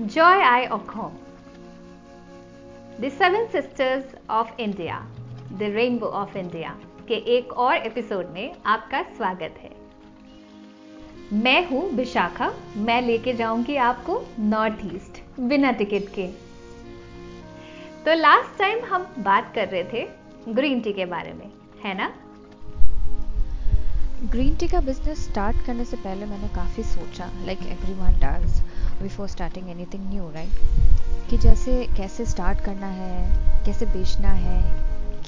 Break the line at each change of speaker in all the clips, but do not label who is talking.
Joy I Okhom, The Seven Sisters of India, The Rainbow of India के एक और episode में आपका स्वागत है। मैं हूँ विशाखा मैं लेके जाऊँगी आपको नॉर्थ ईस्ट बिना टिकट के। तो लास्ट टाइम हम बात कर रहे थे ग्रीन टी के बारे में है ना?
ग्रीन टी का बिज़नेस स्टार्ट करने से पहले मैंने काफ़ी सोचा like everyone does before starting anything new right कि जैसे कैसे स्टार्ट करना है, कैसे बेचना है,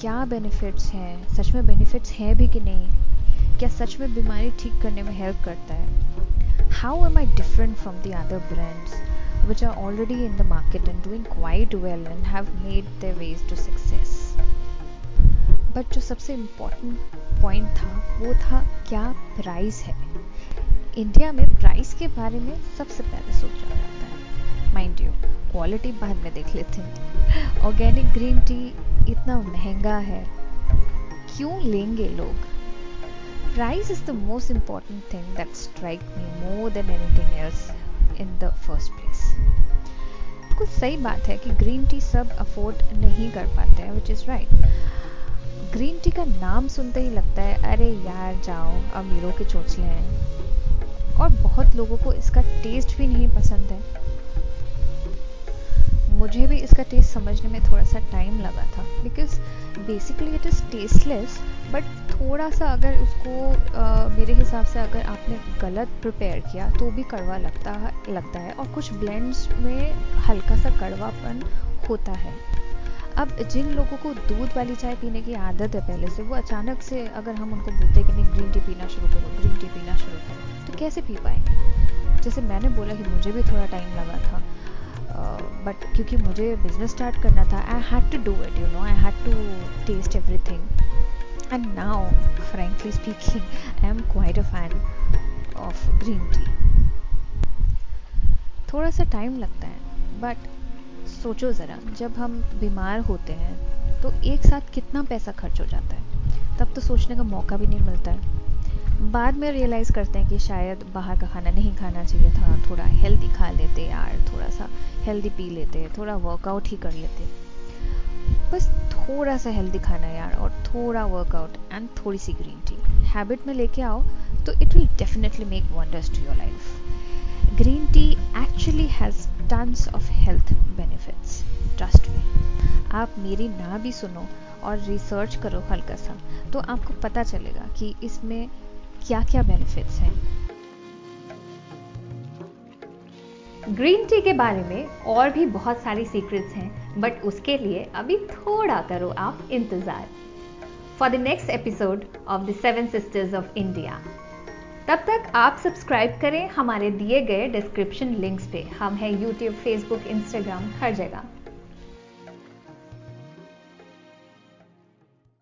क्या बेनिफिट्स हैं, सच में बेनिफिट्स हैं भी कि नहीं? क्या सच में बीमारी ठीक करने में हेल्प करता है? How am I different from the other brands which are already in the market and doing quite well and have made their ways to success. But जो सबसे इंपॉर्टेंट पॉइंट था, वो था क्या प्राइस है? इंडिया में प्राइस के बारे में सबसे पहले सोचा जाता है। माइंड यू क्वालिटी बाद में देख लेते हैं। ऑर्गेनिक ग्रीन टी इतना महँगा है। क्यों लेंगे लोग? Price is the most important thing that strike me more than anything else in the first place कुछ सही बात है कि ग्रीन टी सब अफोर्ड नहीं कर पाते हैं which is right green tea का नाम सुनते ही लगता है, अरे यार, जाओ, अमीरों के चोचले हैं। बहुत लोगों को इसका टेस्ट भी नहीं पसंद है। मुझे भी इसका टेस्ट समझने में थोड़ा सा टाइम लगा था। Because basically it is tasteless but थोड़ा सा अगर उसको आ, मेरे हिसाब से अगर आपने गलत प्रिपेयर किया तो भी कड़वा लगता है लगता है। और कुछ ब्लेंड्स में हल्का सा कड़वापन होता है। अब जिन लोगों को दूध वाली चाय पीने की आदत है पहले से वो अचानक से अगर हम उनको बोलते हैं कि नहीं ग्रीन टी पीना शुरू करो ग्रीन टी पीना शुरू करो तो कैसे पी पाएँगे? जैसे मैंने बोला कि मुझे भी थोड़ा टाइम लगा था बट uh, क्योंकि मुझे बिज़नेस स्टार्ट करना था I had to do it you know I had to test everything and now frankly speaking I am quite a fan of green tea थोड़ा सा टाइम लगता है बट सोचो ज़रा, जब हम बीमार होते हैं तो एक साथ कितना पैसा खर्च हो जाता है? तब तो सोचने का मौका भी नहीं मिलता है। बाद में रियलाइज़ करते हैं कि शायद बाहर का खाना नहीं खाना चाहिए था। थोड़ा हेल्दी खा लेते यार, थोड़ा सा हेल्दी पी लेते, थोड़ा वर्कआउट ही कर लेते। बस थोड़ा सा हेल्दी खाना यार, और थोड़ा वर्कआउट एंड थोड़ी सी ग्रीन टी हैबिट में लेके आओ तो it will definitely make wonders to your life green tea actually has tons of health trust में। आप मेरी ना भी सुनो और रिसर्च करो हल्का सा तो आपको पता चलेगा कि इसमें क्या क्या बेनिफिट्स हैं।
ग्रीन टी के बारे में और भी बहुत सारी सीक्रेट्स हैं बट उसके लिए अभी थोड़ा करो आप इंतज़ार। For the next episode of the seven sisters of India तब तक आप सब्सक्राइब करें हमारे दिए गए डिस्क्रिप्शन लिंक्स पे। हम हैं यूट्यूब फेसबुक इंस्टाग्राम हर जगह।